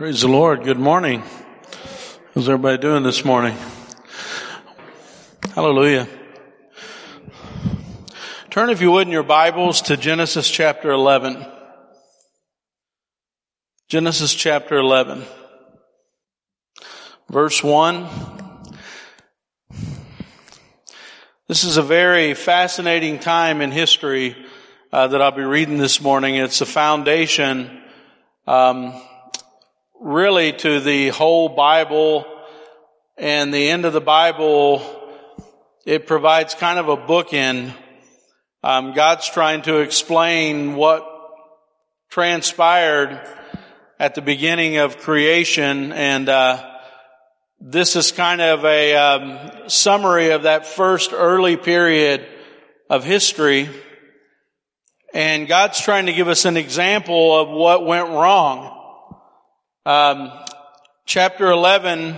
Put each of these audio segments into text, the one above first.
Praise the Lord. Good morning. How's everybody doing this morning? Hallelujah. Turn, if you would, in your Bibles to Genesis chapter 11. Genesis chapter 11. Verse 1. This is a very fascinating time in history uh, that I'll be reading this morning. It's a foundation um, really to the whole Bible and the end of the Bible. It provides kind of a bookend. Um, God's trying to explain what transpired at the beginning of creation, and uh, this is kind of a um, summary of that first early period of history. And God's trying to give us an example of what went wrong. Um, chapter 11,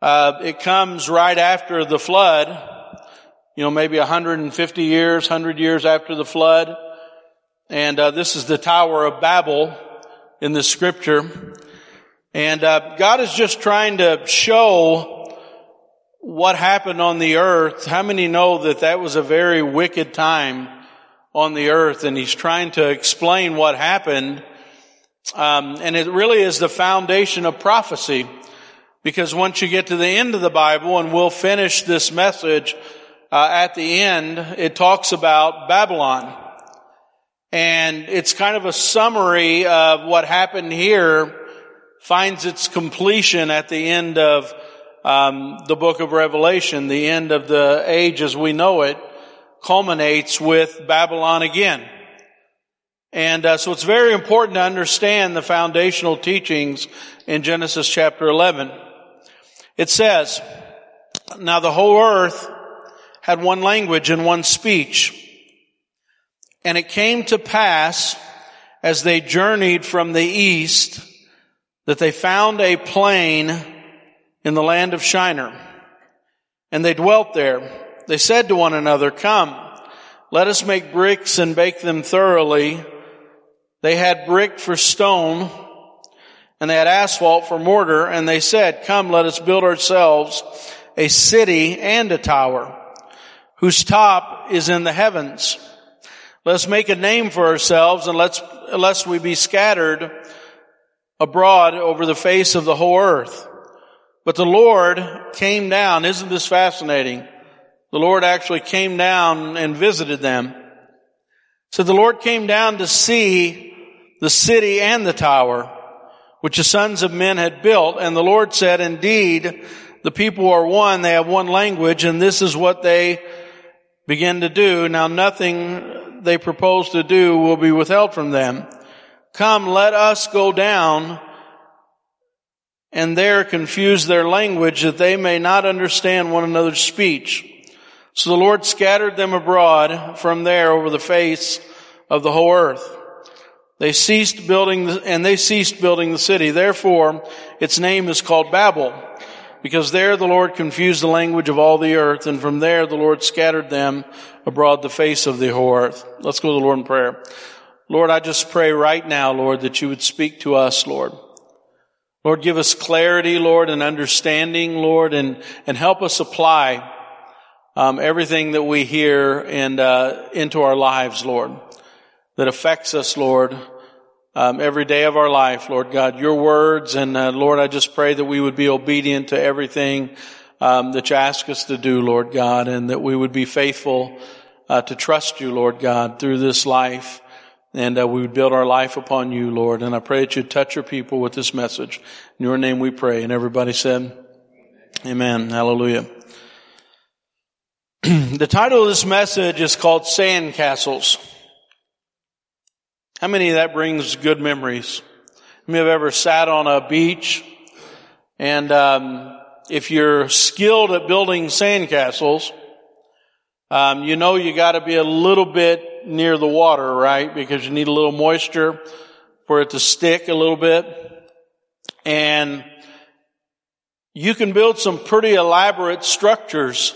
uh, it comes right after the flood, you know, maybe 150 years, 100 years after the flood. And uh, this is the Tower of Babel in the scripture. And uh, God is just trying to show what happened on the earth. How many know that that was a very wicked time on the earth? And He's trying to explain what happened um, and it really is the foundation of prophecy. Because once you get to the end of the Bible, and we'll finish this message uh, at the end, it talks about Babylon. And it's kind of a summary of what happened here, finds its completion at the end of um, the book of Revelation. The end of the age as we know it culminates with Babylon again. And uh, so it's very important to understand the foundational teachings in Genesis chapter 11. It says, Now the whole earth had one language and one speech. And it came to pass as they journeyed from the east that they found a plain in the land of Shinar. And they dwelt there. They said to one another, Come, let us make bricks and bake them thoroughly. They had brick for stone and they had asphalt for mortar and they said, come, let us build ourselves a city and a tower whose top is in the heavens. Let's make a name for ourselves and let's, lest we be scattered abroad over the face of the whole earth. But the Lord came down. Isn't this fascinating? The Lord actually came down and visited them. So the Lord came down to see the city and the tower, which the sons of men had built. And the Lord said, indeed, the people are one, they have one language, and this is what they begin to do. Now nothing they propose to do will be withheld from them. Come, let us go down and there confuse their language that they may not understand one another's speech. So the Lord scattered them abroad from there over the face of the whole earth. They ceased building the, and they ceased building the city. Therefore, its name is called Babel, because there the Lord confused the language of all the earth, and from there the Lord scattered them abroad the face of the whole earth. Let's go to the Lord in prayer. Lord, I just pray right now, Lord, that you would speak to us, Lord. Lord, give us clarity, Lord, and understanding, Lord, and, and help us apply um, everything that we hear and uh, into our lives, Lord, that affects us, Lord, um, every day of our life, Lord God, your words. And uh, Lord, I just pray that we would be obedient to everything um, that you ask us to do, Lord God, and that we would be faithful uh, to trust you, Lord God, through this life. And uh, we would build our life upon you, Lord. And I pray that you touch your people with this message. In your name we pray. And everybody said, Amen. Hallelujah. the title of this message is called Sandcastles. How many of that brings good memories? How many have ever sat on a beach and um, if you're skilled at building sandcastles, um, you know you got to be a little bit near the water, right? Because you need a little moisture for it to stick a little bit. And you can build some pretty elaborate structures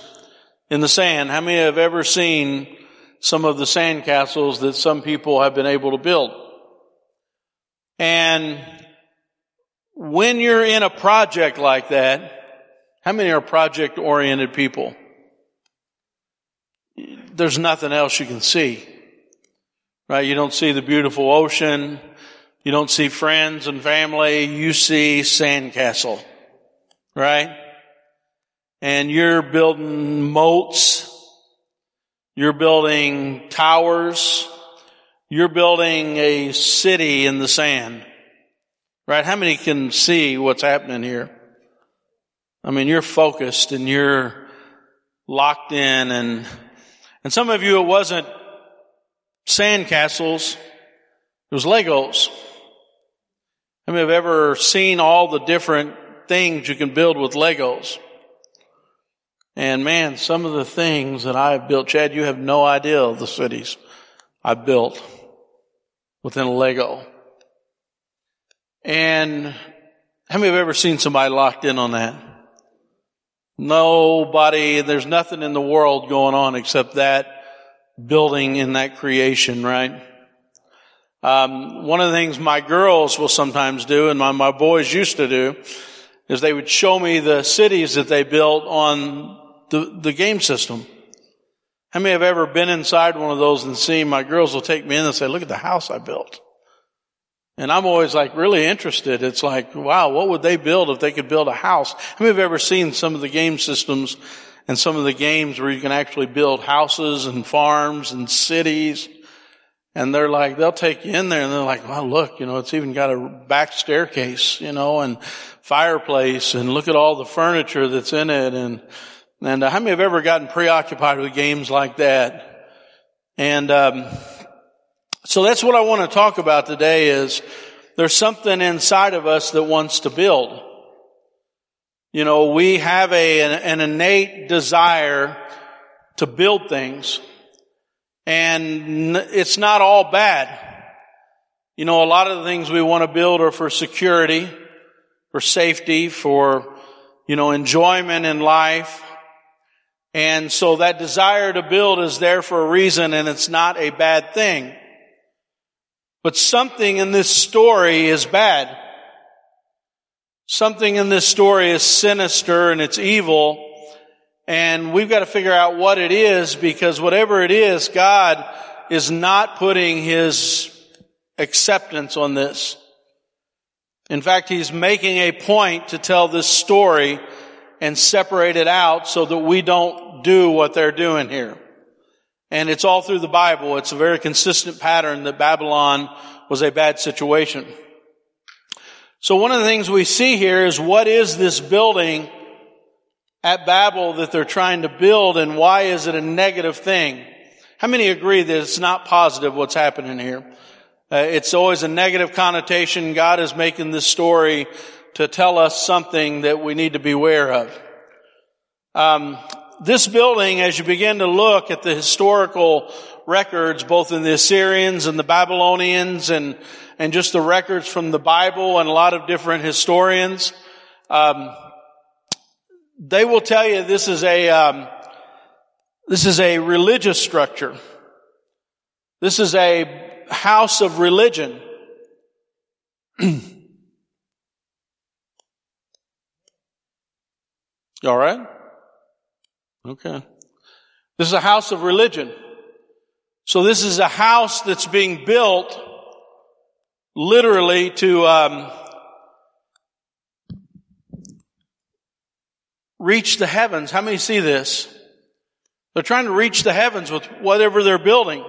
in the sand. How many have ever seen some of the sandcastles that some people have been able to build. And when you're in a project like that, how many are project oriented people? There's nothing else you can see. Right? You don't see the beautiful ocean. You don't see friends and family. You see sandcastle. Right? And you're building moats. You're building towers. You're building a city in the sand. Right? How many can see what's happening here? I mean, you're focused and you're locked in and, and some of you it wasn't sand castles, it was Legos. How many have ever seen all the different things you can build with Legos? And man, some of the things that I've built, Chad, you have no idea of the cities I built within Lego. And how many have ever seen somebody locked in on that? Nobody, there's nothing in the world going on except that building in that creation, right? Um, one of the things my girls will sometimes do, and my, my boys used to do, is they would show me the cities that they built on the, the game system. How many have ever been inside one of those and seen my girls will take me in and say, look at the house I built. And I'm always like really interested. It's like, wow, what would they build if they could build a house? How many have ever seen some of the game systems and some of the games where you can actually build houses and farms and cities? And they're like, they'll take you in there and they're like, wow, look, you know, it's even got a back staircase, you know, and fireplace and look at all the furniture that's in it. And, and uh, how many have ever gotten preoccupied with games like that? And, um, so that's what I want to talk about today is there's something inside of us that wants to build. You know, we have a, an, an innate desire to build things and it's not all bad. You know, a lot of the things we want to build are for security, for safety, for, you know, enjoyment in life. And so that desire to build is there for a reason and it's not a bad thing. But something in this story is bad. Something in this story is sinister and it's evil. And we've got to figure out what it is because whatever it is, God is not putting His acceptance on this. In fact, He's making a point to tell this story and separate it out so that we don't do what they're doing here. And it's all through the Bible. It's a very consistent pattern that Babylon was a bad situation. So one of the things we see here is what is this building at Babel that they're trying to build and why is it a negative thing? How many agree that it's not positive what's happening here? Uh, it's always a negative connotation. God is making this story to tell us something that we need to be aware of. Um, this building, as you begin to look at the historical records, both in the Assyrians and the Babylonians and, and just the records from the Bible and a lot of different historians, um, they will tell you this is a, um, this is a religious structure. This is a house of religion. all right? Okay. This is a house of religion. So this is a house that's being built literally to um, reach the heavens. How many see this? They're trying to reach the heavens with whatever they're building.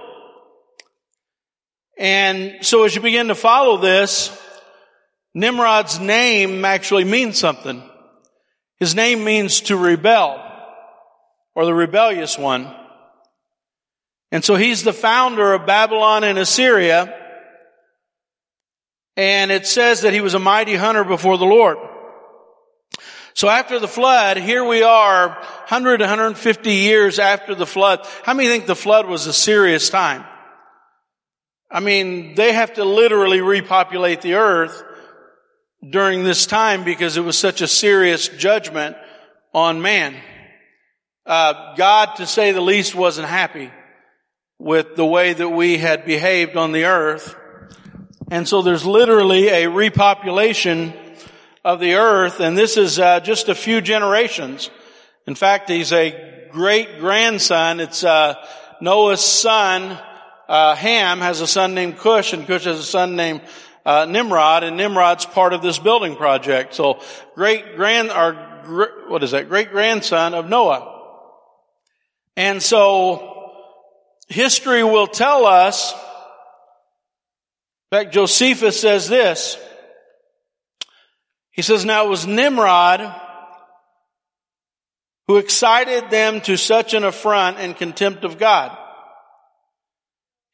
And so as you begin to follow this, Nimrod's name actually means something. His name means to rebel or the rebellious one. And so he's the founder of Babylon and Assyria. And it says that he was a mighty hunter before the Lord. So after the flood, here we are, 100, 150 years after the flood. How many think the flood was a serious time? I mean, they have to literally repopulate the earth during this time because it was such a serious judgment on man uh, God, to say the least, wasn't happy with the way that we had behaved on the earth. And so there's literally a repopulation of the earth, and this is uh, just a few generations. In fact, he's a great grandson. It's uh, Noah's son. Uh, Ham has a son named Cush, and Cush has a son named uh, Nimrod, and Nimrod's part of this building project. So, great grand, or what is that? Great grandson of Noah. And so, history will tell us. In fact, Josephus says this. He says, now it was Nimrod who excited them to such an affront and contempt of God.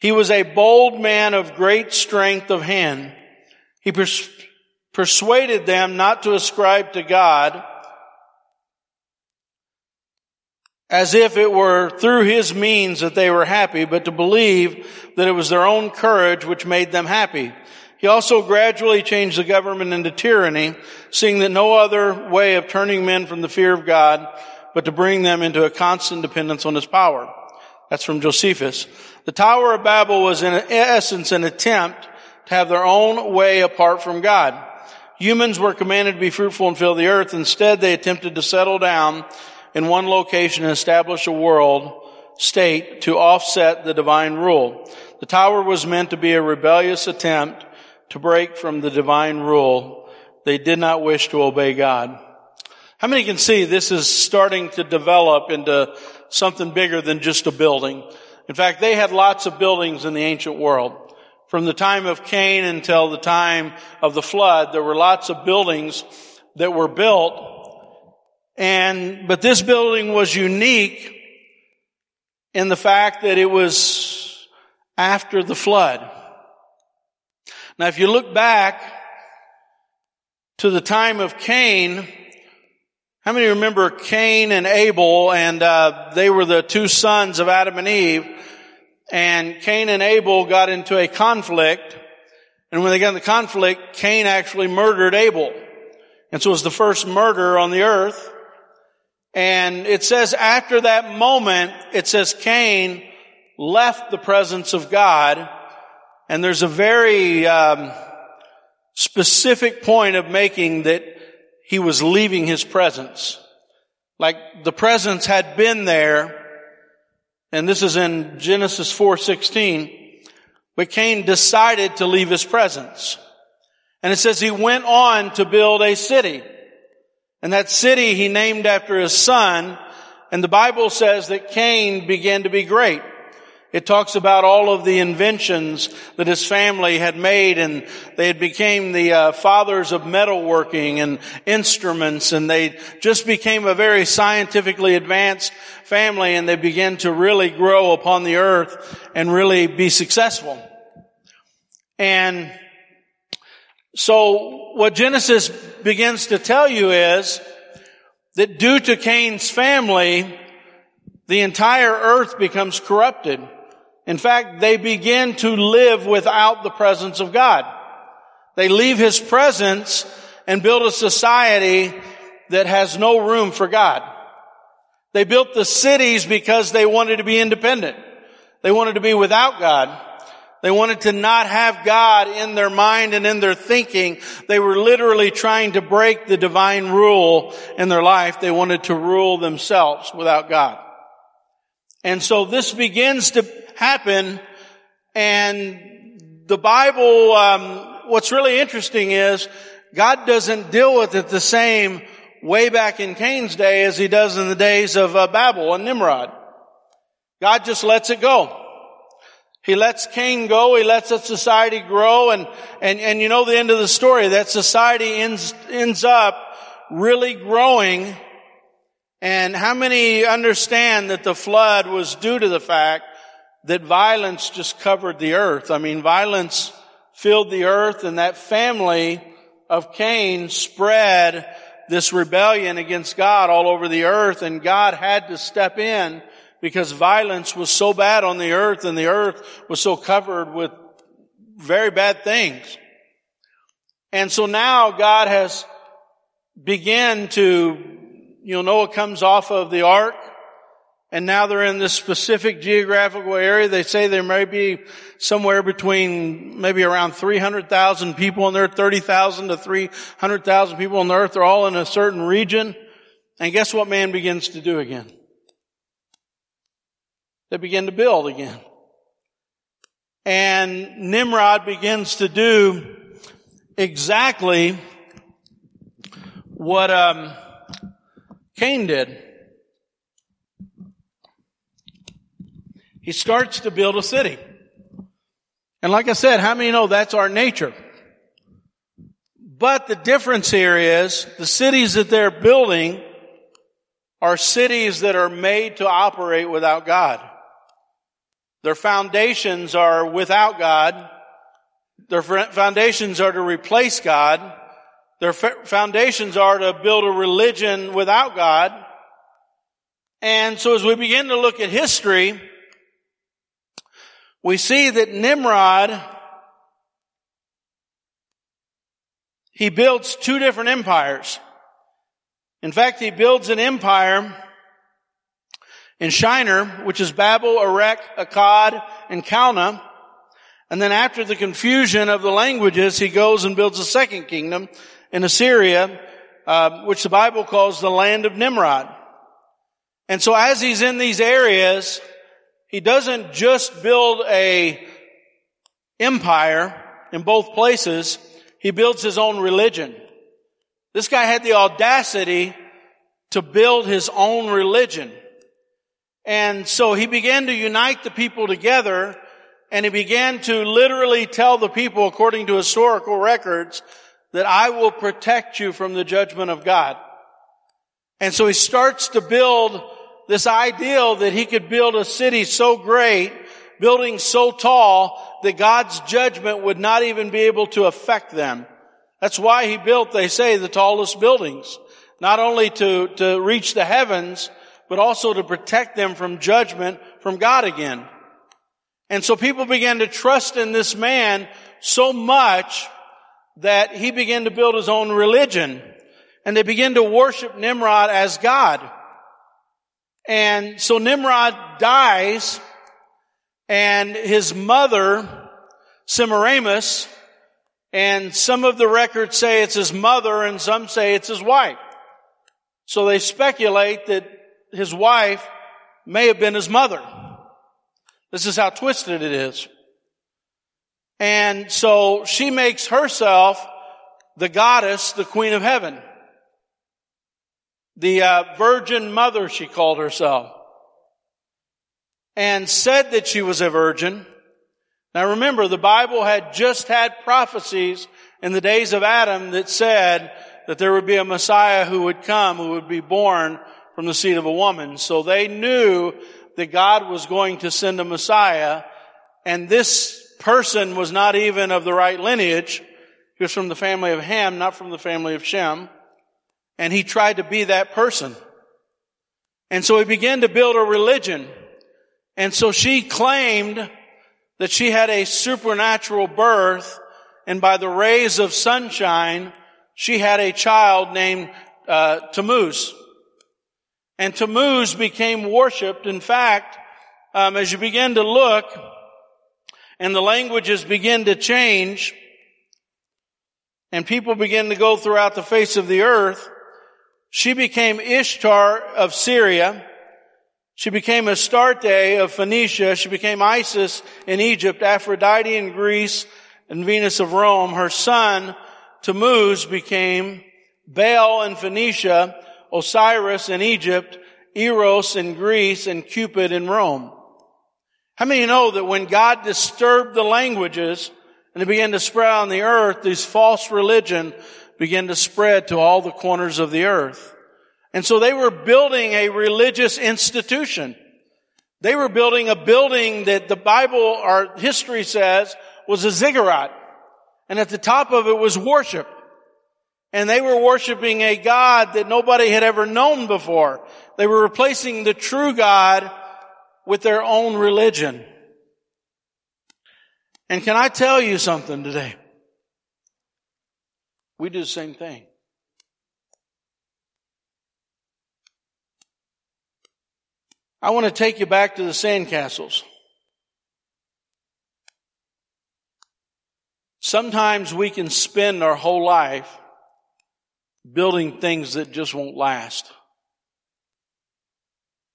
He was a bold man of great strength of hand. He pers- persuaded them not to ascribe to God as if it were through his means that they were happy, but to believe that it was their own courage which made them happy. He also gradually changed the government into tyranny, seeing that no other way of turning men from the fear of God but to bring them into a constant dependence on his power. That's from Josephus. The Tower of Babel was in essence an attempt to have their own way apart from God. Humans were commanded to be fruitful and fill the earth. Instead, they attempted to settle down in one location and establish a world state to offset the divine rule. The tower was meant to be a rebellious attempt to break from the divine rule. They did not wish to obey God. How many can see this is starting to develop into something bigger than just a building? In fact, they had lots of buildings in the ancient world. From the time of Cain until the time of the flood, there were lots of buildings that were built. And, but this building was unique in the fact that it was after the flood. Now, if you look back to the time of Cain, how many remember Cain and Abel and uh, they were the two sons of Adam and Eve and Cain and Abel got into a conflict and when they got in the conflict, Cain actually murdered Abel. And so it was the first murder on the earth. And it says after that moment, it says Cain left the presence of God and there's a very um, specific point of making that he was leaving his presence. Like the presence had been there, and this is in Genesis 4:16, but Cain decided to leave his presence. And it says he went on to build a city. And that city he named after his son, and the Bible says that Cain began to be great. It talks about all of the inventions that his family had made and they had became the uh, fathers of metalworking and instruments and they just became a very scientifically advanced family and they began to really grow upon the earth and really be successful. And so what Genesis begins to tell you is that due to Cain's family, the entire earth becomes corrupted. In fact, they begin to live without the presence of God. They leave His presence and build a society that has no room for God. They built the cities because they wanted to be independent. They wanted to be without God. They wanted to not have God in their mind and in their thinking. They were literally trying to break the divine rule in their life. They wanted to rule themselves without God. And so this begins to happen. And the Bible, um, what's really interesting is God doesn't deal with it the same way back in Cain's day as he does in the days of uh, Babel and Nimrod. God just lets it go. He lets Cain go. He lets that society grow. And, and, and you know the end of the story. That society ends, ends up really growing. And how many understand that the flood was due to the fact that violence just covered the earth. I mean, violence filled the earth and that family of Cain spread this rebellion against God all over the earth and God had to step in because violence was so bad on the earth and the earth was so covered with very bad things. And so now God has begun to, you know, Noah comes off of the ark And now they're in this specific geographical area. They say there may be somewhere between maybe around 300,000 people on there, 30,000 to 300,000 people on the earth. They're all in a certain region. And guess what man begins to do again? They begin to build again. And Nimrod begins to do exactly what um, Cain did. He starts to build a city. And like I said, how many know that's our nature? But the difference here is the cities that they're building are cities that are made to operate without God. Their foundations are without God. Their foundations are to replace God. Their foundations are to build a religion without God. And so as we begin to look at history, we see that Nimrod, he builds two different empires. In fact, he builds an empire in Shinar, which is Babel, Erech, Akkad, and Calneh. And then after the confusion of the languages, he goes and builds a second kingdom in Assyria, uh, which the Bible calls the land of Nimrod. And so as he's in these areas, he doesn't just build a empire in both places. He builds his own religion. This guy had the audacity to build his own religion. And so he began to unite the people together and he began to literally tell the people, according to historical records, that I will protect you from the judgment of God. And so he starts to build this ideal that he could build a city so great, building so tall, that God's judgment would not even be able to affect them. That's why he built, they say, the tallest buildings. Not only to, to reach the heavens, but also to protect them from judgment from God again. And so people began to trust in this man so much that he began to build his own religion. And they began to worship Nimrod as God. And so Nimrod dies and his mother, Semiramis, and some of the records say it's his mother and some say it's his wife. So they speculate that his wife may have been his mother. This is how twisted it is. And so she makes herself the goddess, the queen of heaven. The uh, virgin mother, she called herself. And said that she was a virgin. Now remember, the Bible had just had prophecies in the days of Adam that said that there would be a Messiah who would come, who would be born from the seed of a woman. So they knew that God was going to send a Messiah, and this person was not even of the right lineage. He was from the family of Ham, not from the family of Shem. And he tried to be that person. And so he began to build a religion. And so she claimed that she had a supernatural birth, and by the rays of sunshine, she had a child named uh, Tammuz. And Tammuz became worshipped. In fact, um, as you begin to look and the languages begin to change and people begin to go throughout the face of the earth, she became Ishtar of Syria. She became Astarte of Phoenicia. She became Isis in Egypt, Aphrodite in Greece, and Venus of Rome. Her son, Tammuz, became Baal in Phoenicia, Osiris in Egypt, Eros in Greece, and Cupid in Rome. How many know that when God disturbed the languages and it began to spread on the earth, these false religion began to spread to all the corners of the earth. And so they were building a religious institution. They were building a building that the Bible or history says was a ziggurat. And at the top of it was worship and they were worshiping a God that nobody had ever known before. They were replacing the true God with their own religion. And can I tell you something today? We do the same thing. I want to take you back to the sandcastles. Sometimes we can spend our whole life building things that just won't last.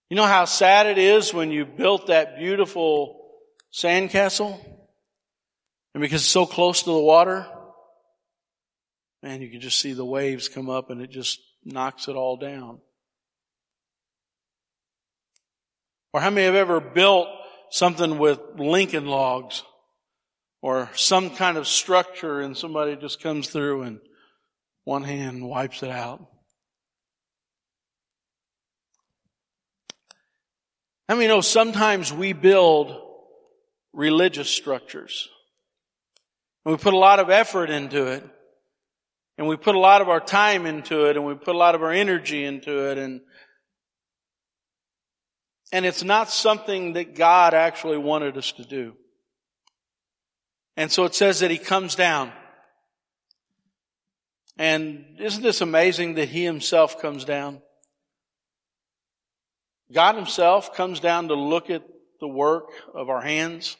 You know how sad it is when you built that beautiful sandcastle? And because it's so close to the water, man, you can just see the waves come up and it just knocks it all down. Or how many have ever built something with Lincoln logs or some kind of structure and somebody just comes through and one hand wipes it out? How many know sometimes we build religious structures and we put a lot of effort into it and we put a lot of our time into it and we put a lot of our energy into it and and it's not something that God actually wanted us to do. And so it says that he comes down. And isn't this amazing that he himself comes down? God himself comes down to look at the work of our hands.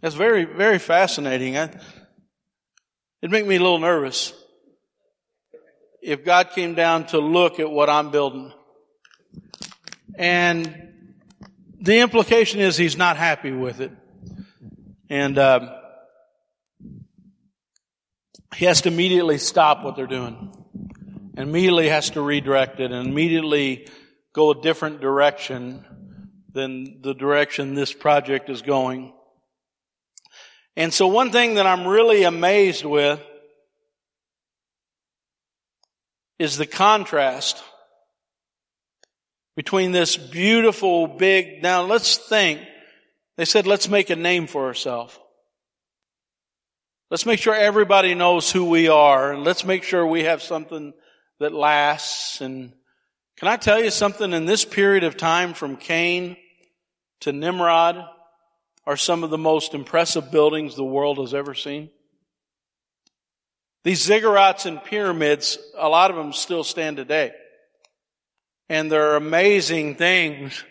That's very, very fascinating. It'd make me a little nervous if God came down to look at what I'm building. And the implication is he's not happy with it. And um, he has to immediately stop what they're doing. And immediately has to redirect it and immediately go a different direction than the direction this project is going. And so one thing that I'm really amazed with is the contrast between this beautiful big, now let's think, they said let's make a name for ourselves. Let's make sure everybody knows who we are and let's make sure we have something that lasts. And can I tell you something in this period of time from Cain to Nimrod are some of the most impressive buildings the world has ever seen? These ziggurats and pyramids, a lot of them still stand today. And they're amazing things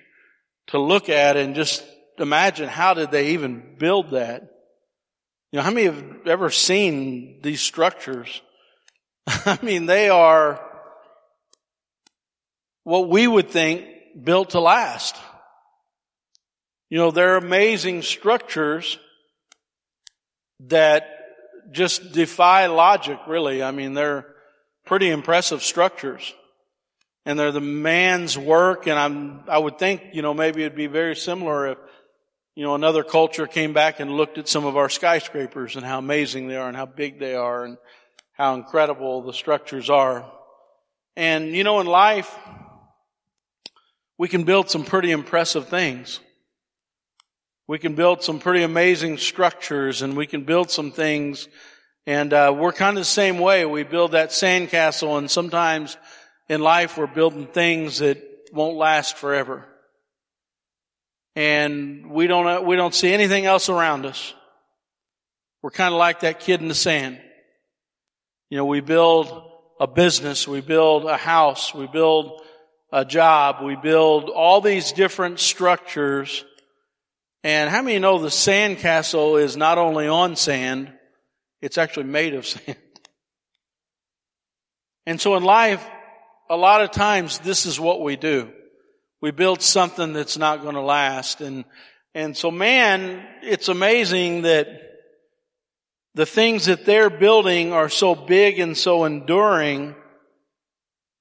to look at and just imagine how did they even build that? You know, how many have ever seen these structures? I mean, they are what we would think built to last. You know, they're amazing structures that just defy logic, really. I mean, they're pretty impressive structures and they're the man's work. And I'm, I would think, you know, maybe it'd be very similar if, you know, another culture came back and looked at some of our skyscrapers and how amazing they are and how big they are and how incredible the structures are. And, you know, in life, we can build some pretty impressive things. We can build some pretty amazing structures and we can build some things and uh, we're kind of the same way. We build that sandcastle and sometimes in life we're building things that won't last forever. And we don't, uh, we don't see anything else around us. We're kind of like that kid in the sand. You know, we build a business, we build a house, we build a job, we build all these different structures. And how many know the sandcastle is not only on sand, it's actually made of sand. And so in life, a lot of times this is what we do. We build something that's not going to last. And, and so man, it's amazing that the things that they're building are so big and so enduring.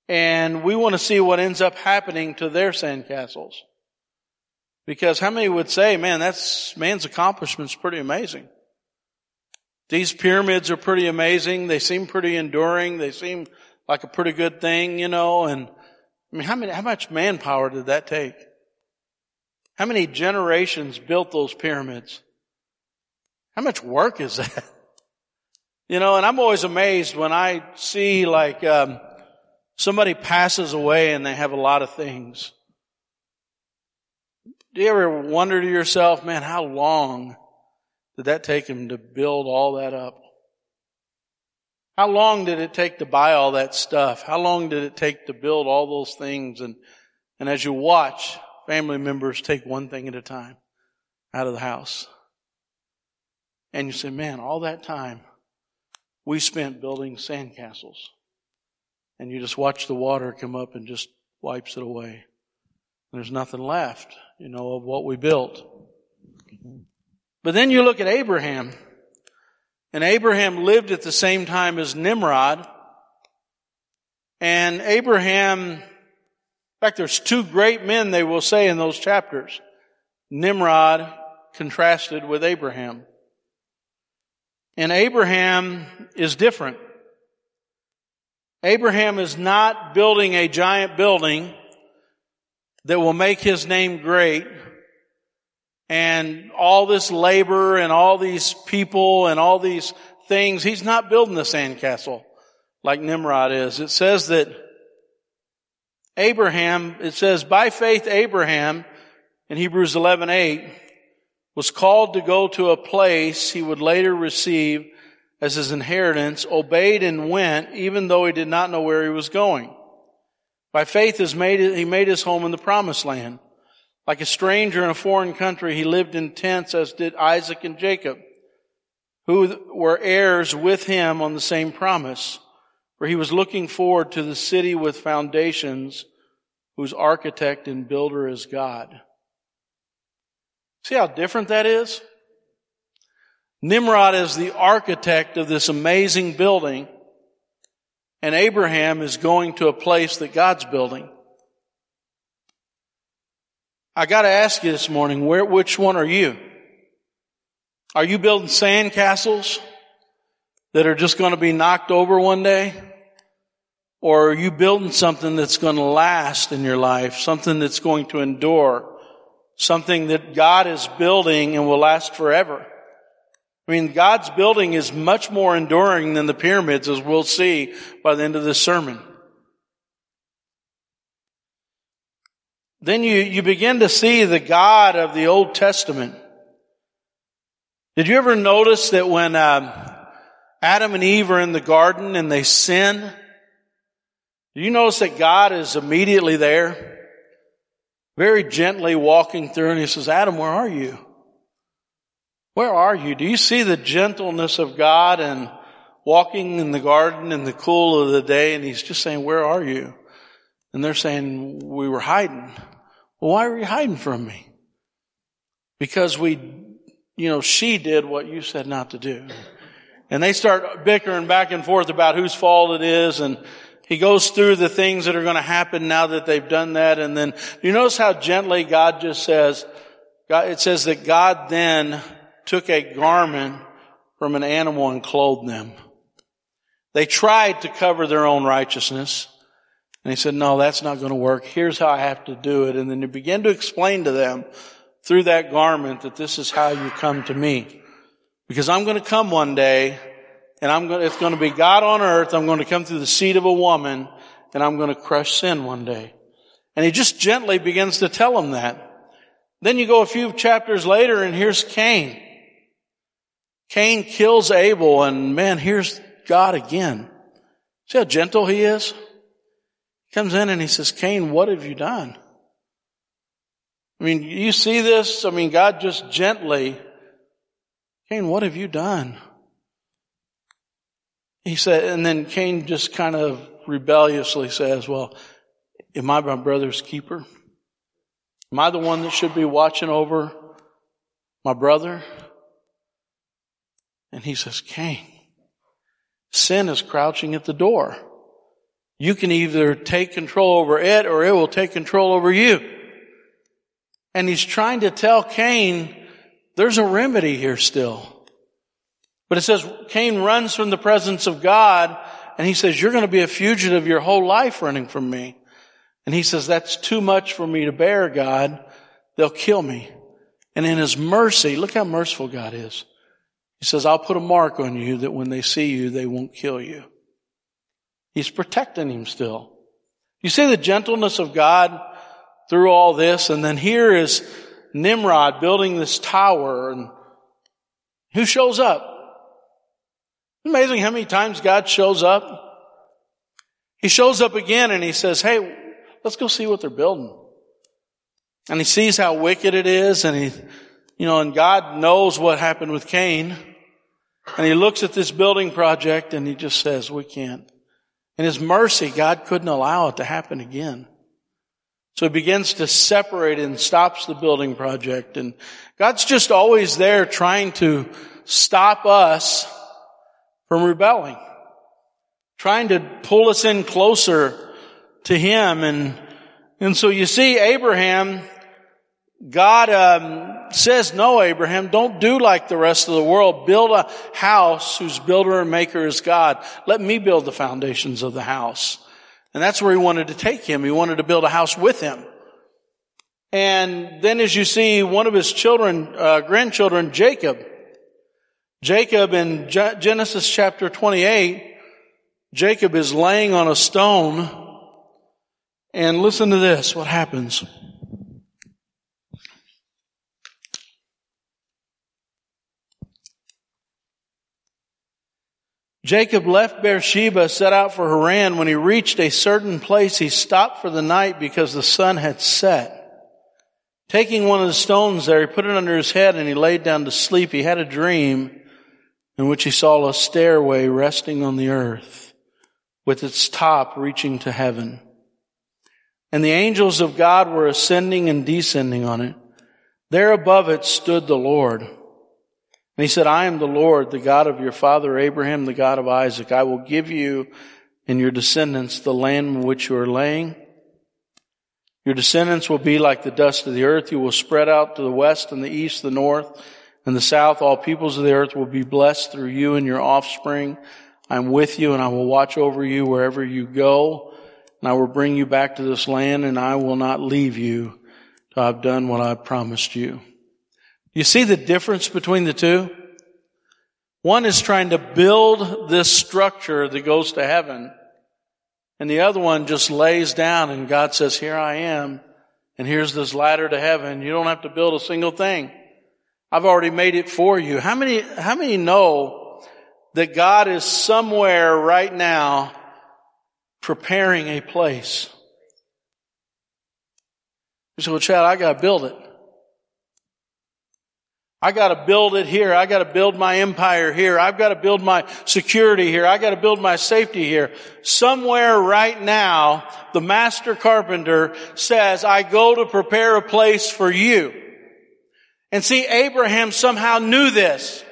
And we want to see what ends up happening to their sandcastles. Because how many would say, man, that's, man's accomplishment's pretty amazing. These pyramids are pretty amazing. They seem pretty enduring. They seem like a pretty good thing, you know, and I mean, how many, how much manpower did that take? How many generations built those pyramids? How much work is that? You know, and I'm always amazed when I see like, um, somebody passes away and they have a lot of things. Do you ever wonder to yourself, man, how long did that take him to build all that up? How long did it take to buy all that stuff? How long did it take to build all those things and, And as you watch family members take one thing at a time out of the house, and you say, man, all that time we spent building sandcastles. And you just watch the water come up and just wipes it away. There's nothing left, you know, of what we built. But then you look at Abraham. And Abraham lived at the same time as Nimrod. And Abraham, in fact, there's two great men they will say in those chapters. Nimrod contrasted with Abraham. And Abraham is different. Abraham is not building a giant building that will make his name great and all this labor and all these people and all these things. He's not building the sandcastle like Nimrod is. It says that Abraham, it says by faith Abraham in Hebrews 11, 8, was called to go to a place he would later receive as his inheritance, obeyed and went, even though he did not know where he was going. By faith he made his home in the promised land. Like a stranger in a foreign country, he lived in tents as did Isaac and Jacob, who were heirs with him on the same promise, for he was looking forward to the city with foundations, whose architect and builder is God. See how different that is? Nimrod is the architect of this amazing building, and Abraham is going to a place that God's building. I gotta ask you this morning, where, which one are you? Are you building sand castles that are just going to be knocked over one day? Or are you building something that's going to last in your life, something that's going to endure, something that God is building and will last forever? I mean, God's building is much more enduring than the pyramids, as we'll see by the end of this sermon. Then you, you begin to see the God of the Old Testament. Did you ever notice that when um, Adam and Eve are in the garden and they sin, do you notice that God is immediately there? Very gently walking through and he says, Adam, where are you? Where are you? Do you see the gentleness of God and walking in the garden in the cool of the day and he's just saying, where are you? And they're saying, we were hiding. Well, why were you hiding from me? Because we, you know, she did what you said not to do. And they start bickering back and forth about whose fault it is and he goes through the things that are going to happen now that they've done that. And then you notice how gently God just says, God, it says that God then took a garment from an animal and clothed them. They tried to cover their own righteousness. And he said, no, that's not going to work. Here's how I have to do it. And then he began to explain to them through that garment that this is how you come to me. Because I'm going to come one day and I'm going to, it's going to be God on earth. I'm going to come through the seed of a woman and I'm going to crush sin one day. And he just gently begins to tell them that. Then you go a few chapters later and here's Cain. Cain kills Abel and man, here's God again. See how gentle he is? Comes in and he says, Cain, what have you done? I mean, you see this? I mean, God just gently, Cain, what have you done? He said, and then Cain just kind of rebelliously says, well, am I my brother's keeper? Am I the one that should be watching over my brother? And he says, Cain, sin is crouching at the door. You can either take control over it or it will take control over you. And he's trying to tell Cain, there's a remedy here still. But it says Cain runs from the presence of God and he says, you're going to be a fugitive your whole life running from me. And he says, that's too much for me to bear, God. They'll kill me. And in his mercy, look how merciful God is. He says, I'll put a mark on you that when they see you, they won't kill you. He's protecting him still. You see the gentleness of God through all this, and then here is Nimrod building this tower, and who shows up? Amazing how many times God shows up. He shows up again and he says, Hey, let's go see what they're building. And he sees how wicked it is and he, you know, and God knows what happened with Cain. And he looks at this building project and he just says, we can't. In his mercy, God couldn't allow it to happen again. So he begins to separate and stops the building project. And God's just always there trying to stop us from rebelling, trying to pull us in closer to him. And, and so you see Abraham, God um, says, no, Abraham, don't do like the rest of the world. Build a house whose builder and maker is God. Let me build the foundations of the house. And that's where he wanted to take him. He wanted to build a house with him. And then as you see one of his children, uh, grandchildren, Jacob, Jacob in Genesis chapter 28, Jacob is laying on a stone and listen to this, what happens. Jacob left Beersheba, set out for Haran. When he reached a certain place, he stopped for the night because the sun had set. Taking one of the stones there, he put it under his head and he laid down to sleep. He had a dream in which he saw a stairway resting on the earth with its top reaching to heaven. And the angels of God were ascending and descending on it. There above it stood the Lord. And he said, I am the Lord, the God of your father Abraham, the God of Isaac. I will give you and your descendants the land which you are laying. Your descendants will be like the dust of the earth. You will spread out to the west and the east, the north and the south. All peoples of the earth will be blessed through you and your offspring. I am with you and I will watch over you wherever you go. And I will bring you back to this land and I will not leave you till I've done what I've promised you. You see the difference between the two? One is trying to build this structure that goes to heaven, and the other one just lays down and God says, here I am, and here's this ladder to heaven. You don't have to build a single thing. I've already made it for you. How many, how many know that God is somewhere right now preparing a place? You say, well, Chad, I gotta build it. I gotta build it here. I gotta build my empire here. I've gotta build my security here. I gotta build my safety here. Somewhere right now, the master carpenter says, I go to prepare a place for you. And see, Abraham somehow knew this.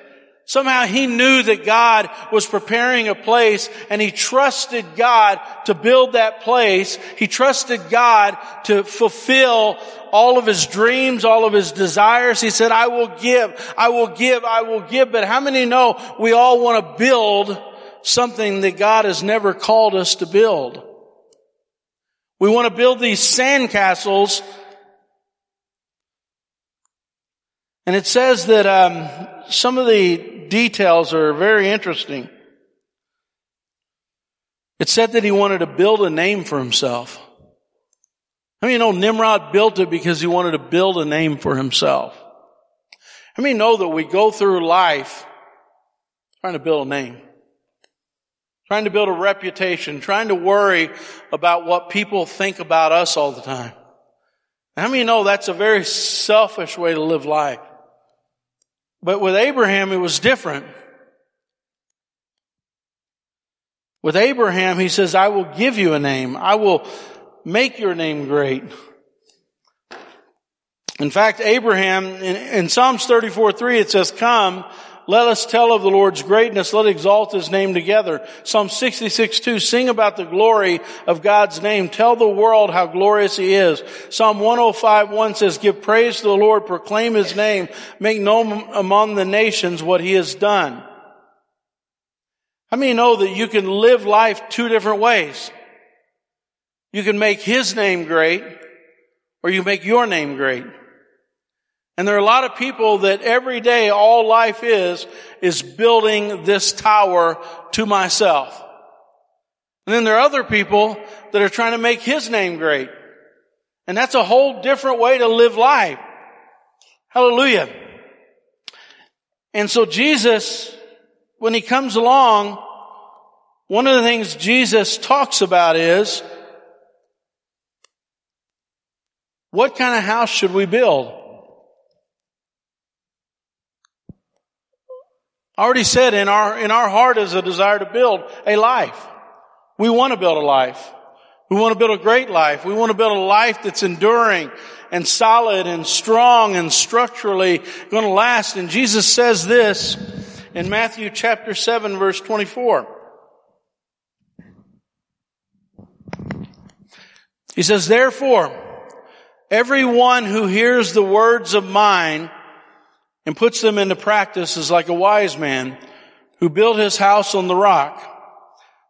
Somehow he knew that God was preparing a place and he trusted God to build that place. He trusted God to fulfill all of his dreams, all of his desires. He said, I will give, I will give, I will give. But how many know we all want to build something that God has never called us to build? We want to build these sandcastles And it says that um, some of the details are very interesting. It said that he wanted to build a name for himself. I mean, you know, Nimrod built it because he wanted to build a name for himself. I mean, know that we go through life trying to build a name, trying to build a reputation, trying to worry about what people think about us all the time. How many know that's a very selfish way to live life? But with Abraham, it was different. With Abraham, he says, I will give you a name. I will make your name great. In fact, Abraham, in, in Psalms 34, 3, it says, come, let us tell of the Lord's greatness. Let exalt his name together. Psalm 66, 2, sing about the glory of God's name. Tell the world how glorious he is. Psalm 105, 1 says, give praise to the Lord, proclaim his name, make known among the nations what he has done. How many know that you can live life two different ways? You can make his name great, or you make your name great. And there are a lot of people that every day all life is, is building this tower to myself. And then there are other people that are trying to make his name great. And that's a whole different way to live life. Hallelujah. And so Jesus, when he comes along, one of the things Jesus talks about is what kind of house should we build? I already said in our, in our heart is a desire to build a life. We want to build a life. We want to build a great life. We want to build a life that's enduring and solid and strong and structurally going to last. And Jesus says this in Matthew chapter 7 verse 24. He says, therefore, everyone who hears the words of mine and puts them into practice is like a wise man who built his house on the rock.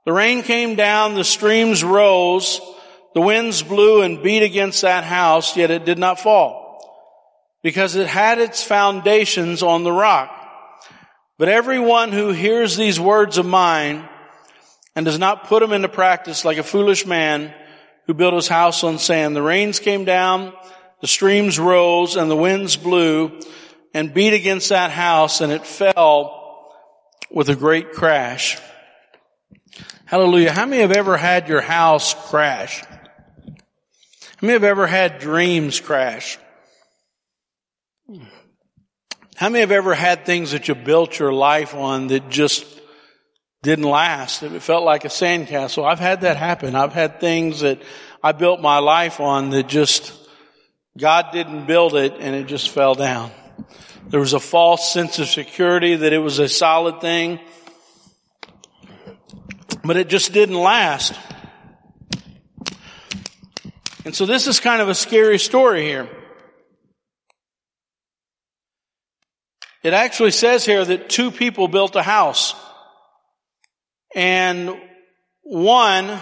The rain came down, the streams rose, the winds blew and beat against that house, yet it did not fall because it had its foundations on the rock. But everyone who hears these words of mine and does not put them into practice like a foolish man who built his house on sand. The rains came down, the streams rose, and the winds blew and beat against that house, and it fell with a great crash. Hallelujah. How many have ever had your house crash? How many have ever had dreams crash? How many have ever had things that you built your life on that just didn't last? It felt like a sandcastle. I've had that happen. I've had things that I built my life on that just, God didn't build it and it just fell down. There was a false sense of security that it was a solid thing, but it just didn't last. And so this is kind of a scary story here. It actually says here that two people built a house. And one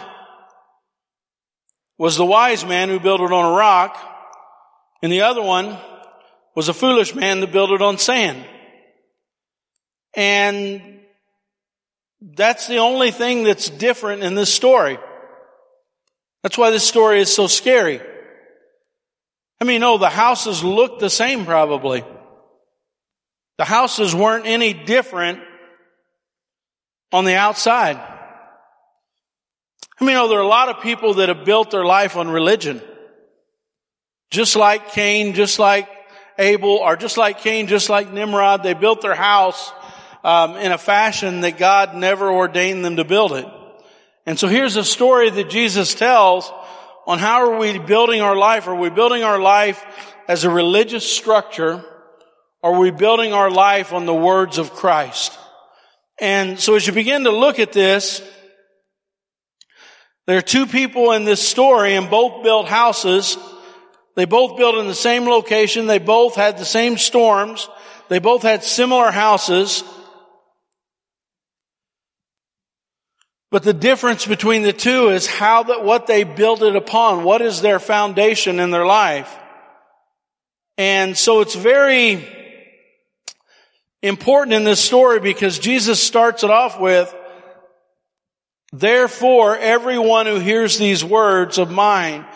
was the wise man who built it on a rock, and the other one was a foolish man that built it on sand. And that's the only thing that's different in this story. That's why this story is so scary. I mean, no, the houses looked the same probably. The houses weren't any different on the outside. I mean, know, there are a lot of people that have built their life on religion. Just like Cain, just like Abel, or just like Cain, just like Nimrod, they built their house um, in a fashion that God never ordained them to build it. And so here's a story that Jesus tells on how are we building our life? Are we building our life as a religious structure? Or are we building our life on the words of Christ? And so as you begin to look at this, there are two people in this story and both built houses. They both built in the same location. They both had the same storms. They both had similar houses. But the difference between the two is how that, what they built it upon. What is their foundation in their life? And so it's very important in this story because Jesus starts it off with, Therefore, everyone who hears these words of mine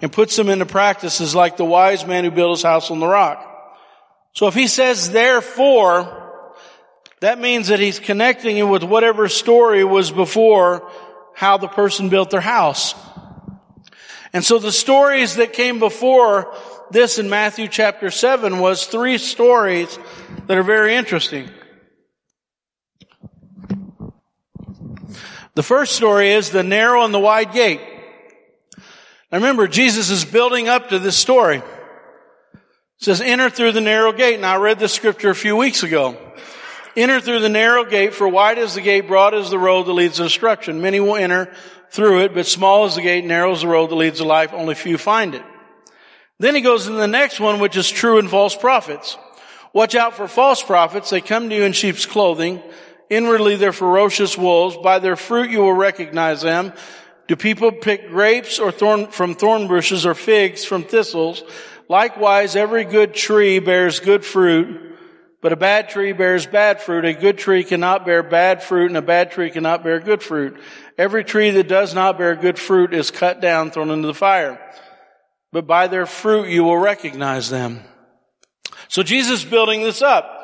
and puts them into practice is like the wise man who built his house on the rock. So if he says therefore, that means that he's connecting it with whatever story was before how the person built their house. And so the stories that came before this in Matthew chapter 7 was three stories that are very interesting. The first story is the narrow and the wide gate. Now remember, Jesus is building up to this story. It says, enter through the narrow gate. And I read this scripture a few weeks ago. Enter through the narrow gate, for wide is the gate, broad is the road that leads to destruction. Many will enter through it, but small is the gate, narrow is the road that leads to life. Only few find it. Then he goes into the next one, which is true and false prophets. Watch out for false prophets. They come to you in sheep's clothing, Inwardly they're ferocious wolves. By their fruit you will recognize them. Do people pick grapes or thorn, from thorn bushes or figs from thistles? Likewise, every good tree bears good fruit, but a bad tree bears bad fruit. A good tree cannot bear bad fruit and a bad tree cannot bear good fruit. Every tree that does not bear good fruit is cut down, thrown into the fire. But by their fruit you will recognize them. So Jesus is building this up.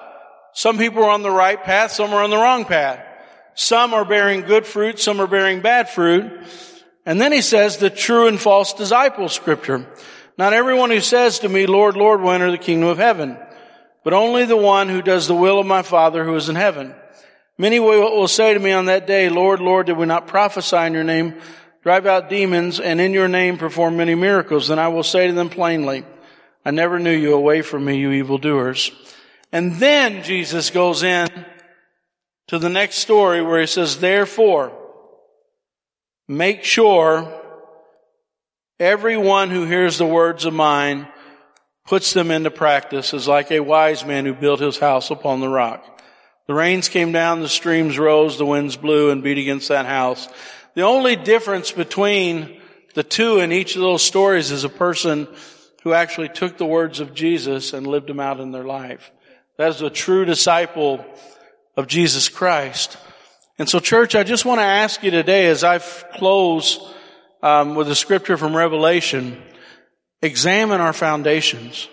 Some people are on the right path, some are on the wrong path. Some are bearing good fruit, some are bearing bad fruit. And then he says the true and false disciple scripture. Not everyone who says to me, Lord, Lord, will enter the kingdom of heaven, but only the one who does the will of my Father who is in heaven. Many will say to me on that day, Lord, Lord, did we not prophesy in your name, drive out demons, and in your name perform many miracles? Then I will say to them plainly, I never knew you away from me, you evildoers. And then Jesus goes in to the next story where he says, therefore, make sure everyone who hears the words of mine puts them into practice is like a wise man who built his house upon the rock. The rains came down, the streams rose, the winds blew and beat against that house. The only difference between the two in each of those stories is a person who actually took the words of Jesus and lived them out in their life. That is a true disciple of Jesus Christ. And so church, I just want to ask you today as I close um, with a scripture from Revelation, examine our foundations.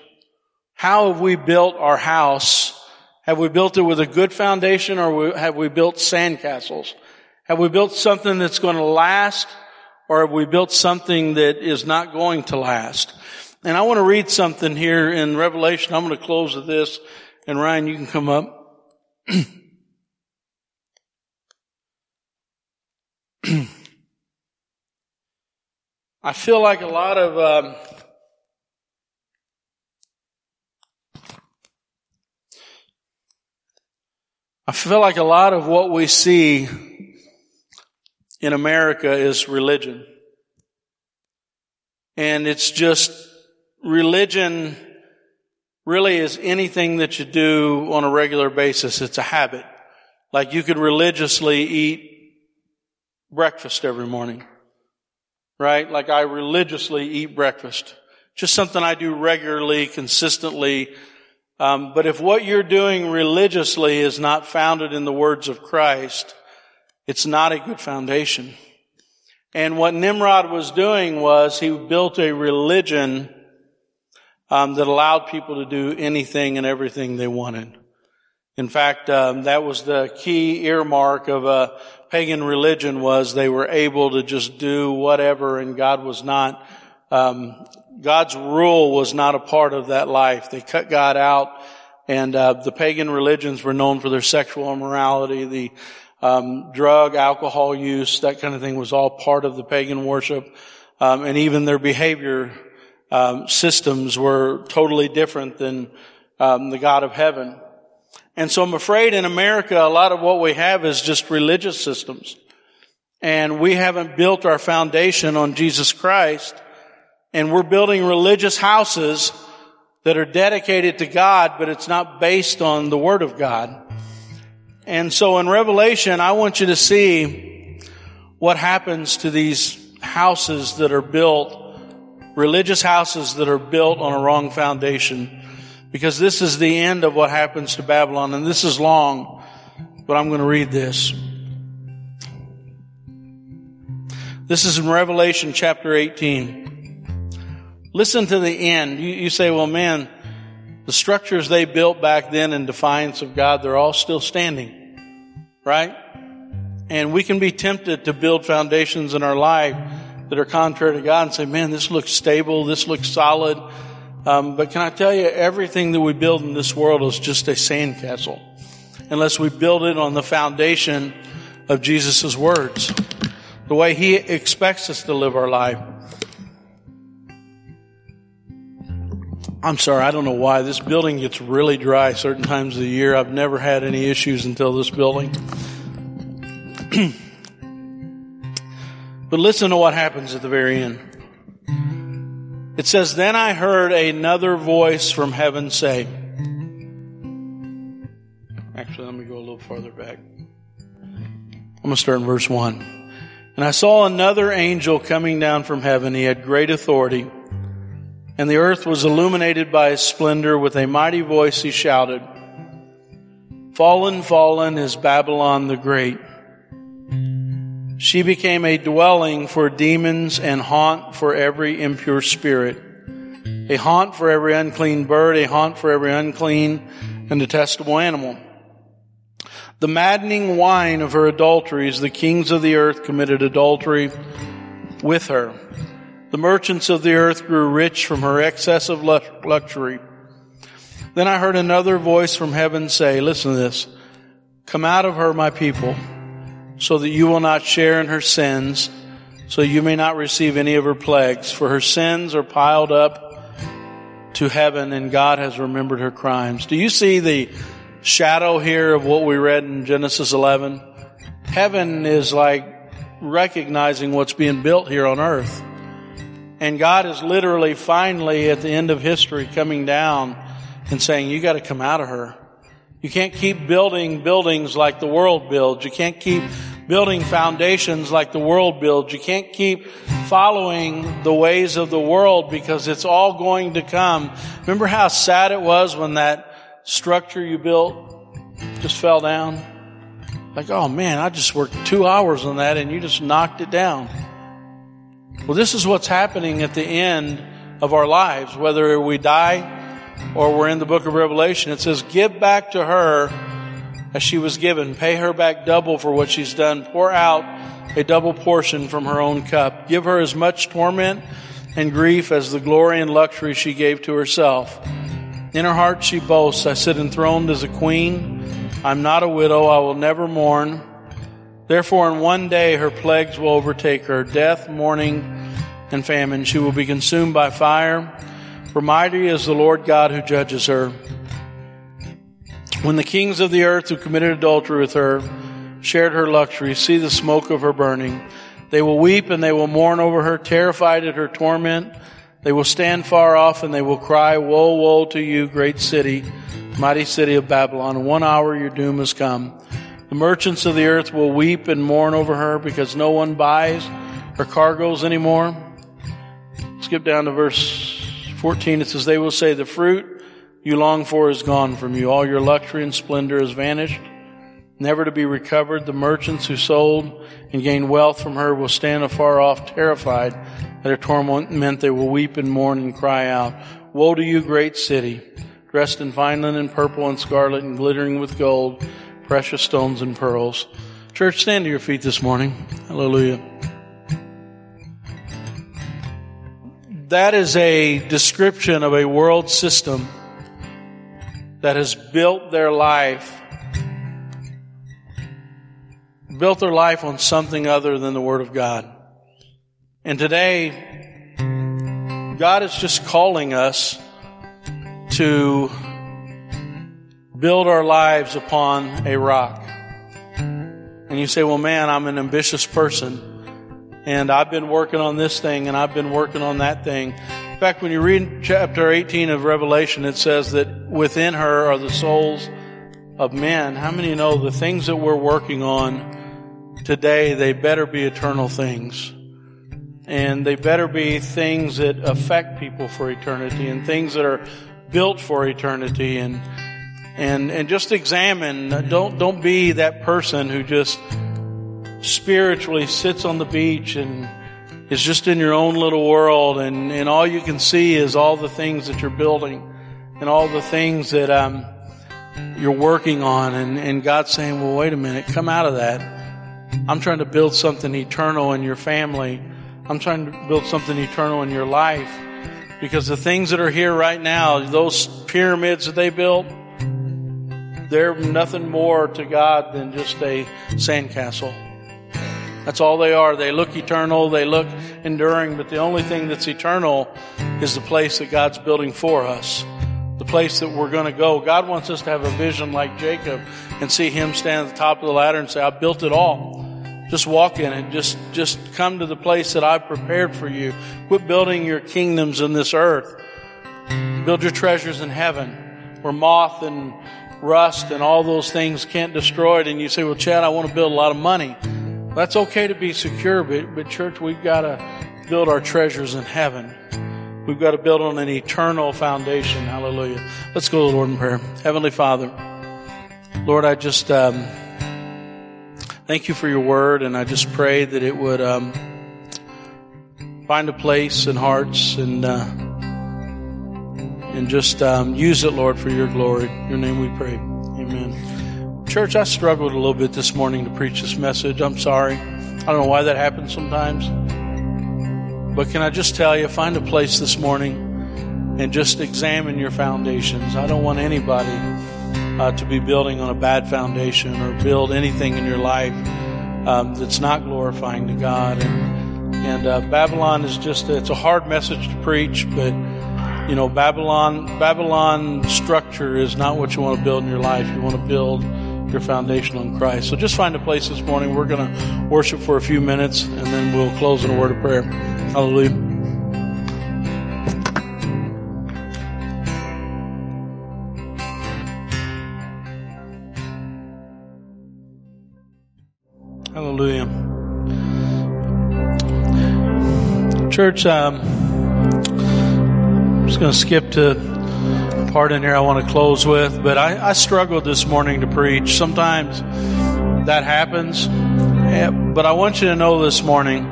How have we built our house have we built it with a good foundation or have we built sandcastles? Have we built something that's going to last or have we built something that is not going to last? And I want to read something here in Revelation. I'm going to close with this and Ryan, you can come up. I feel like a lot of um, I feel like a lot of what we see in America is religion. And it's just religion really is anything that you do on a regular basis. It's a habit. Like you could religiously eat breakfast every morning. Right? Like I religiously eat breakfast. Just something I do regularly, consistently, um, but if what you're doing religiously is not founded in the words of Christ, it's not a good foundation. And what Nimrod was doing was he built a religion um, that allowed people to do anything and everything they wanted. In fact, um, that was the key earmark of a pagan religion was they were able to just do whatever, and God was not um, God's rule was not a part of that life. They cut God out, and uh, the pagan religions were known for their sexual immorality, the um, drug, alcohol use, that kind of thing was all part of the pagan worship, um, and even their behavior um, systems were totally different than um, the God of heaven. And so I'm afraid in America, a lot of what we have is just religious systems. And we haven't built our foundation on Jesus Christ and we're building religious houses that are dedicated to God, but it's not based on the Word of God. And so in Revelation, I want you to see what happens to these houses that are built, religious houses that are built on a wrong foundation. Because this is the end of what happens to Babylon, and this is long, but I'm going to read this. This is in Revelation chapter 18. Listen to the end. You, you say, well, man, the structures they built back then in defiance of God, they're all still standing. Right? And we can be tempted to build foundations in our life that are contrary to God and say, man, this looks stable, this looks solid. Um, but can I tell you, everything that we build in this world is just a sandcastle. Unless we build it on the foundation of Jesus' words. The way He expects us to live our life. I'm sorry, I don't know why. This building gets really dry certain times of the year. I've never had any issues until this building. but listen to what happens at the very end. It says, Then I heard another voice from heaven say, Actually, let me go a little farther back. I'm going to start in verse 1. And I saw another angel coming down from heaven. He had great authority and the earth was illuminated by his splendor. With a mighty voice he shouted, Fallen, fallen is Babylon the Great. She became a dwelling for demons and haunt for every impure spirit, a haunt for every unclean bird, a haunt for every unclean and detestable animal. The maddening wine of her adulteries, the kings of the earth committed adultery with her The merchants of the earth grew rich from her excess of luxury. Then I heard another voice from heaven say, listen to this, come out of her, my people, so that you will not share in her sins, so you may not receive any of her plagues, for her sins are piled up to heaven and God has remembered her crimes. Do you see the shadow here of what we read in Genesis 11? Heaven is like recognizing what's being built here on earth. And God is literally finally at the end of history coming down and saying, you gotta come out of her. You can't keep building buildings like the world builds. You can't keep building foundations like the world builds. You can't keep following the ways of the world because it's all going to come. Remember how sad it was when that structure you built just fell down? Like, oh man, I just worked two hours on that and you just knocked it down. Well, this is what's happening at the end of our lives, whether we die or we're in the book of Revelation. It says, give back to her as she was given. Pay her back double for what she's done. Pour out a double portion from her own cup. Give her as much torment and grief as the glory and luxury she gave to herself. In her heart she boasts, I sit enthroned as a queen. I'm not a widow. I will never mourn. Therefore, in one day her plagues will overtake her death, mourning, and famine. She will be consumed by fire. For mighty is the Lord God who judges her. When the kings of the earth who committed adultery with her shared her luxury, see the smoke of her burning. They will weep and they will mourn over her, terrified at her torment. They will stand far off and they will cry, Woe, woe to you, great city mighty city of Babylon. In one hour your doom has come. The merchants of the earth will weep and mourn over her because no one buys her cargoes anymore. Skip down to verse 14. It says, They will say, The fruit you long for is gone from you. All your luxury and splendor has vanished, never to be recovered. The merchants who sold and gained wealth from her will stand afar off, terrified at her torment. They will weep and mourn and cry out, Woe to you, great city! dressed in fine linen, purple and scarlet, and glittering with gold, precious stones and pearls. Church, stand to your feet this morning. Hallelujah. That is a description of a world system that has built their life, built their life on something other than the Word of God. And today, God is just calling us to build our lives upon a rock. And you say, well, man, I'm an ambitious person and I've been working on this thing and I've been working on that thing. In fact, when you read chapter 18 of Revelation, it says that within her are the souls of men. How many know the things that we're working on today, they better be eternal things. And they better be things that affect people for eternity and things that are built for eternity and and and just examine. Don't don't be that person who just spiritually sits on the beach and is just in your own little world and and all you can see is all the things that you're building and all the things that um you're working on. And and God's saying well wait a minute. Come out of that. I'm trying to build something eternal in your family. I'm trying to build something eternal in your life. Because the things that are here right now, those pyramids that they built, they're nothing more to God than just a sandcastle. That's all they are. They look eternal, they look enduring, but the only thing that's eternal is the place that God's building for us. The place that we're going to go. God wants us to have a vision like Jacob and see him stand at the top of the ladder and say, I built it all. Just walk in it. Just, just come to the place that I've prepared for you. Quit building your kingdoms in this earth. Build your treasures in heaven where moth and rust and all those things can't destroy it. And you say, well, Chad, I want to build a lot of money. That's okay to be secure, but, but church, we've got to build our treasures in heaven. We've got to build on an eternal foundation. Hallelujah. Let's go to the Lord in prayer. Heavenly Father, Lord, I just, um, Thank you for your word, and I just pray that it would um, find a place in hearts and uh, and just um, use it, Lord, for your glory. Your name we pray. Amen. Church, I struggled a little bit this morning to preach this message. I'm sorry. I don't know why that happens sometimes. But can I just tell you, find a place this morning and just examine your foundations. I don't want anybody uh, to be building on a bad foundation or build anything in your life um, that's not glorifying to God. And, and uh, Babylon is just, it's a hard message to preach, but you know, Babylon, Babylon structure is not what you want to build in your life. You want to build your foundation on Christ. So just find a place this morning. We're going to worship for a few minutes and then we'll close in a word of prayer. Hallelujah. Hallelujah. Church, um, going to skip to part in here I want to close with, but I, I struggled this morning to preach. Sometimes that happens, but I want you to know this morning.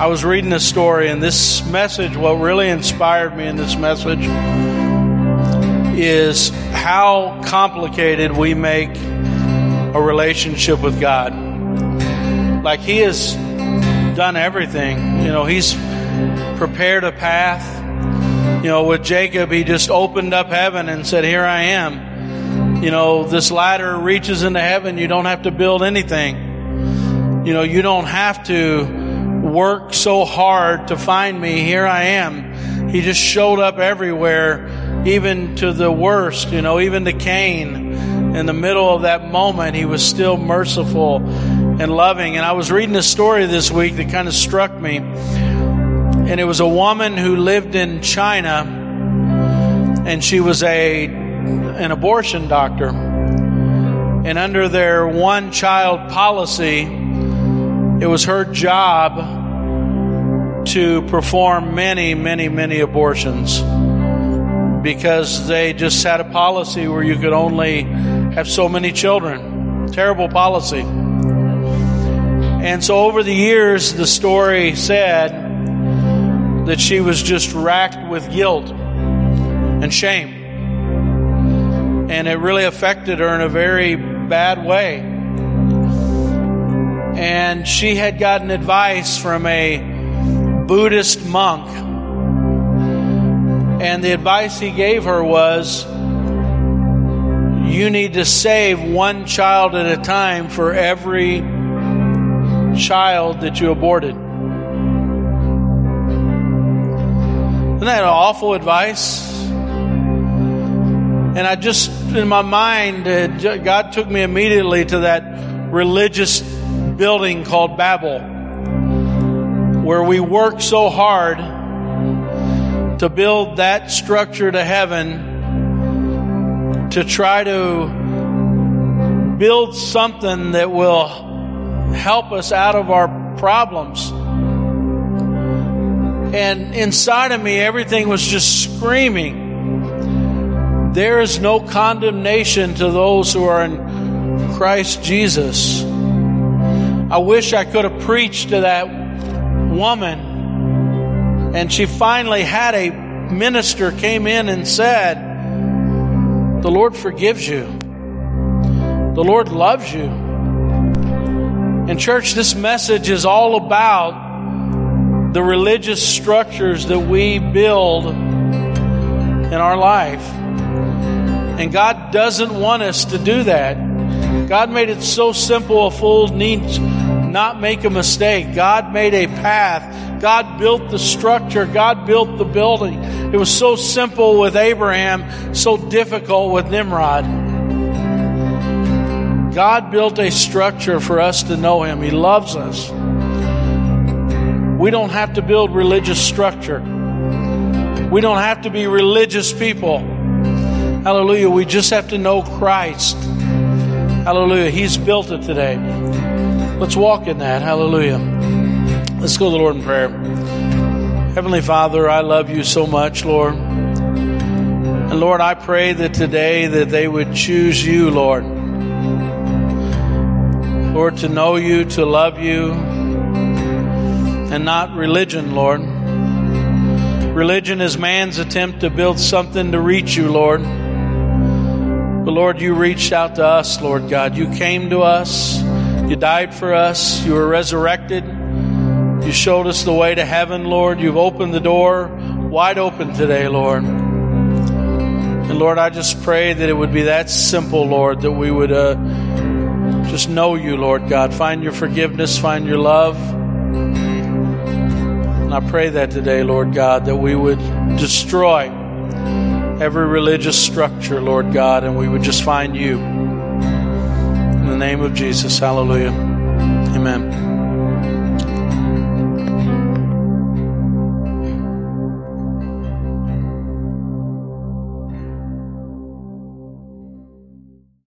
I was reading a story, and this message, what really inspired me in this message, is how complicated we make a relationship with God like he has done everything. You know, he's prepared a path. You know, with Jacob, he just opened up heaven and said, Here I am. You know, this ladder reaches into heaven. You don't have to build anything. You know, you don't have to work so hard to find me. Here I am. He just showed up everywhere, even to the worst, you know, even to Cain. In the middle of that moment, he was still merciful and loving. And I was reading a story this week that kind of struck me. And it was a woman who lived in China and she was a an abortion doctor. And under their one child policy, it was her job to perform many, many, many abortions because they just had a policy where you could only have so many children. Terrible policy. And so over the years, the story said that she was just racked with guilt and shame. And it really affected her in a very bad way. And she had gotten advice from a Buddhist monk. And the advice he gave her was, you need to save one child at a time for every child that you aborted. Isn't that awful advice? And I just, in my mind, uh, God took me immediately to that religious building called Babel, where we work so hard to build that structure to heaven to try to build something that will help us out of our problems. And inside of me, everything was just screaming. There is no condemnation to those who are in Christ Jesus. I wish I could have preached to that woman. And she finally had a minister came in and said, the Lord forgives you. The Lord loves you. And church, this message is all about the religious structures that we build in our life. And God doesn't want us to do that. God made it so simple a fool needs not make a mistake. God made a path. God built the structure. God built the building. It was so simple with Abraham, so difficult with Nimrod. God built a structure for us to know Him. He loves us. We don't have to build religious structure. We don't have to be religious people. Hallelujah. We just have to know Christ. Hallelujah. He's built it today. Let's walk in that. Hallelujah. Let's go to the Lord in prayer. Heavenly Father, I love you so much, Lord. And Lord, I pray that today that they would choose you, Lord. Lord, to know you, to love you, and not religion, Lord. Religion is man's attempt to build something to reach you, Lord. But Lord, you reached out to us, Lord God. You came to us. You died for us. You were resurrected. You showed us the way to heaven, Lord. You've opened the door wide open today, Lord. And Lord, I just pray that it would be that simple, Lord, that we would uh, just know you, Lord God. Find your forgiveness, find your love. And I pray that today, Lord God, that we would destroy every religious structure, Lord God, and we would just find you. In the name of Jesus, hallelujah.